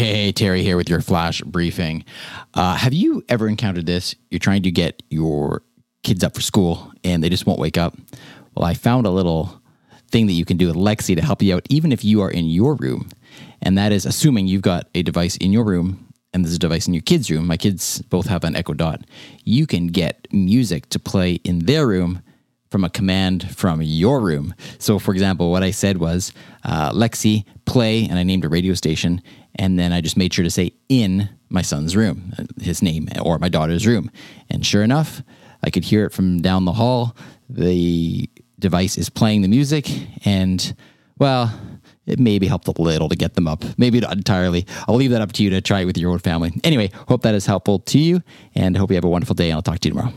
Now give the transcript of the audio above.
Hey, Terry here with your flash briefing. Uh, have you ever encountered this? You're trying to get your kids up for school and they just won't wake up. Well, I found a little thing that you can do with Lexi to help you out, even if you are in your room. And that is assuming you've got a device in your room and there's a device in your kids' room. My kids both have an Echo Dot. You can get music to play in their room from a command from your room. So, for example, what I said was, uh, Lexi, play, and I named a radio station. And then I just made sure to say in my son's room, uh, his name, or my daughter's room. And sure enough, I could hear it from down the hall. The device is playing the music, and well, it maybe helped a little to get them up. Maybe not entirely. I'll leave that up to you to try it with your own family. Anyway, hope that is helpful to you, and hope you have a wonderful day. And I'll talk to you tomorrow.